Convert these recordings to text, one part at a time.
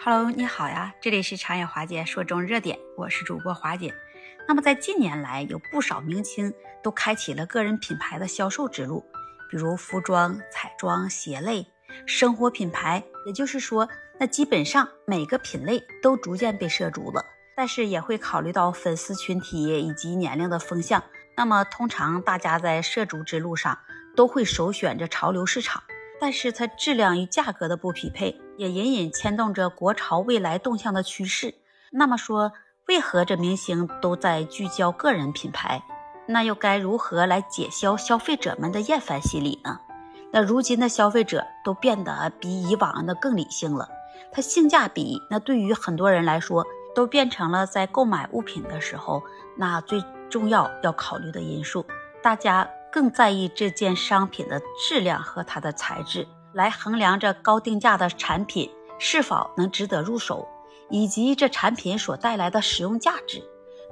Hello，你好呀，这里是长野华姐说中热点，我是主播华姐。那么在近年来，有不少明星都开启了个人品牌的销售之路，比如服装、彩妆、鞋类、生活品牌，也就是说，那基本上每个品类都逐渐被涉足了。但是也会考虑到粉丝群体以及年龄的风向。那么通常大家在涉足之路上都会首选着潮流市场，但是它质量与价格的不匹配，也隐隐牵动着国潮未来动向的趋势。那么说，为何这明星都在聚焦个人品牌？那又该如何来解消消费者们的厌烦心理呢？那如今的消费者都变得比以往的更理性了，它性价比那对于很多人来说。都变成了在购买物品的时候，那最重要要考虑的因素。大家更在意这件商品的质量和它的材质，来衡量这高定价的产品是否能值得入手，以及这产品所带来的使用价值。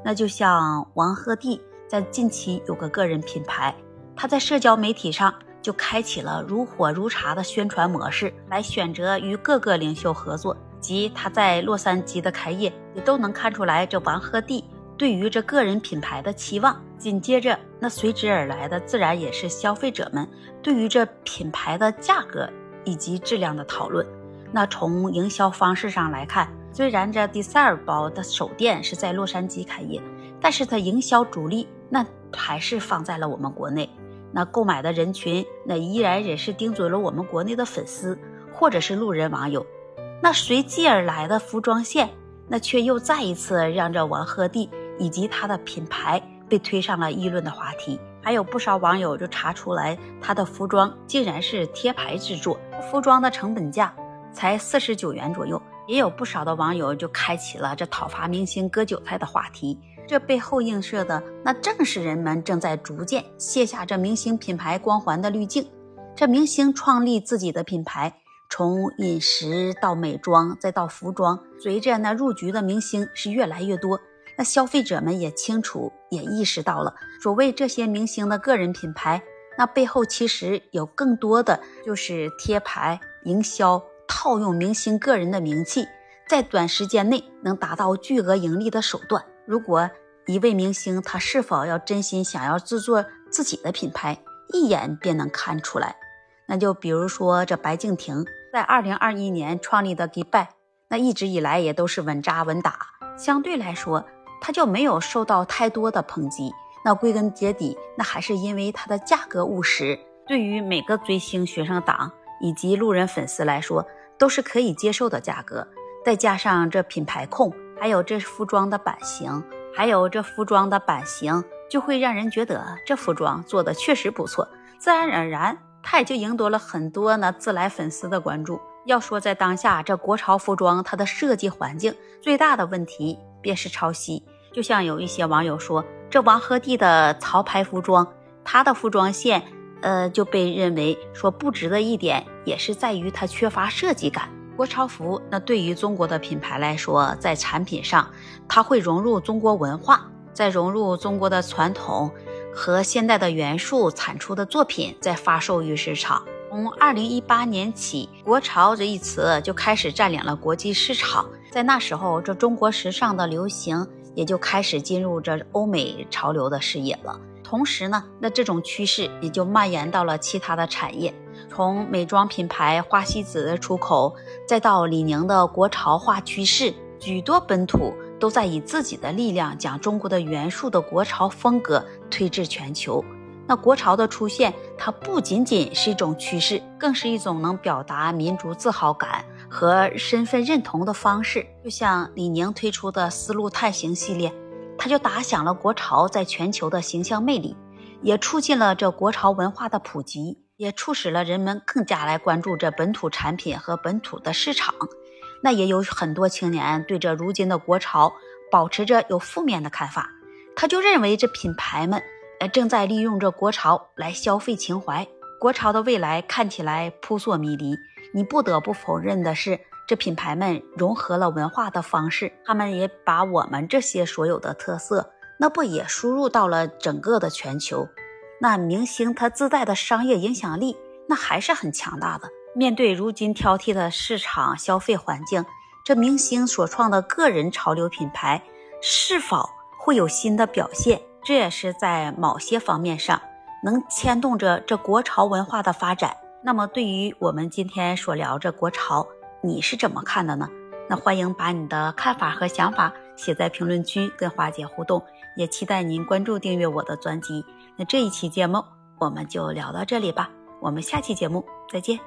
那就像王鹤棣在近期有个个人品牌，他在社交媒体上就开启了如火如茶的宣传模式，来选择与各个领袖合作。及他在洛杉矶的开业，也都能看出来这王鹤棣对于这个人品牌的期望。紧接着，那随之而来的自然也是消费者们对于这品牌的价格以及质量的讨论。那从营销方式上来看，虽然这迪塞尔包的首店是在洛杉矶开业，但是它营销主力那还是放在了我们国内。那购买的人群那依然也是盯准了我们国内的粉丝或者是路人网友。那随即而来的服装线，那却又再一次让这王鹤棣以及他的品牌被推上了议论的话题。还有不少网友就查出来，他的服装竟然是贴牌制作，服装的成本价才四十九元左右。也有不少的网友就开启了这讨伐明星割韭菜的话题。这背后映射的，那正是人们正在逐渐卸下这明星品牌光环的滤镜。这明星创立自己的品牌。从饮食到美妆，再到服装，随着那入局的明星是越来越多，那消费者们也清楚，也意识到了，所谓这些明星的个人品牌，那背后其实有更多的就是贴牌营销，套用明星个人的名气，在短时间内能达到巨额盈利的手段。如果一位明星他是否要真心想要制作自己的品牌，一眼便能看出来。那就比如说这白敬亭在二零二一年创立的 Gibai，那一直以来也都是稳扎稳打，相对来说他就没有受到太多的抨击。那归根结底，那还是因为它的价格务实，对于每个追星学生党以及路人粉丝来说都是可以接受的价格。再加上这品牌控，还有这服装的版型，还有这服装的版型，就会让人觉得这服装做的确实不错，自然而然。他也就赢得了很多呢自来粉丝的关注。要说在当下这国潮服装，它的设计环境最大的问题便是抄袭。就像有一些网友说，这王鹤棣的潮牌服装，他的服装线，呃，就被认为说不值的一点，也是在于它缺乏设计感。国潮服那对于中国的品牌来说，在产品上，它会融入中国文化，再融入中国的传统。和现代的元素产出的作品在发售于市场。从二零一八年起，“国潮”这一词就开始占领了国际市场。在那时候，这中国时尚的流行也就开始进入这欧美潮流的视野了。同时呢，那这种趋势也就蔓延到了其他的产业。从美妆品牌花西子的出口，再到李宁的国潮化趋势，许多本土。都在以自己的力量将中国的元素的国潮风格推至全球。那国潮的出现，它不仅仅是一种趋势，更是一种能表达民族自豪感和身份认同的方式。就像李宁推出的丝路探行系列，它就打响了国潮在全球的形象魅力，也促进了这国潮文化的普及，也促使了人们更加来关注这本土产品和本土的市场。那也有很多青年对这如今的国潮保持着有负面的看法，他就认为这品牌们呃正在利用这国潮来消费情怀，国潮的未来看起来扑朔迷离。你不得不否认的是，这品牌们融合了文化的方式，他们也把我们这些所有的特色，那不也输入到了整个的全球？那明星他自带的商业影响力，那还是很强大的。面对如今挑剔的市场消费环境，这明星所创的个人潮流品牌是否会有新的表现？这也是在某些方面上能牵动着这国潮文化的发展。那么，对于我们今天所聊这国潮，你是怎么看的呢？那欢迎把你的看法和想法写在评论区跟花姐互动，也期待您关注订阅我的专辑。那这一期节目我们就聊到这里吧，我们下期节目再见。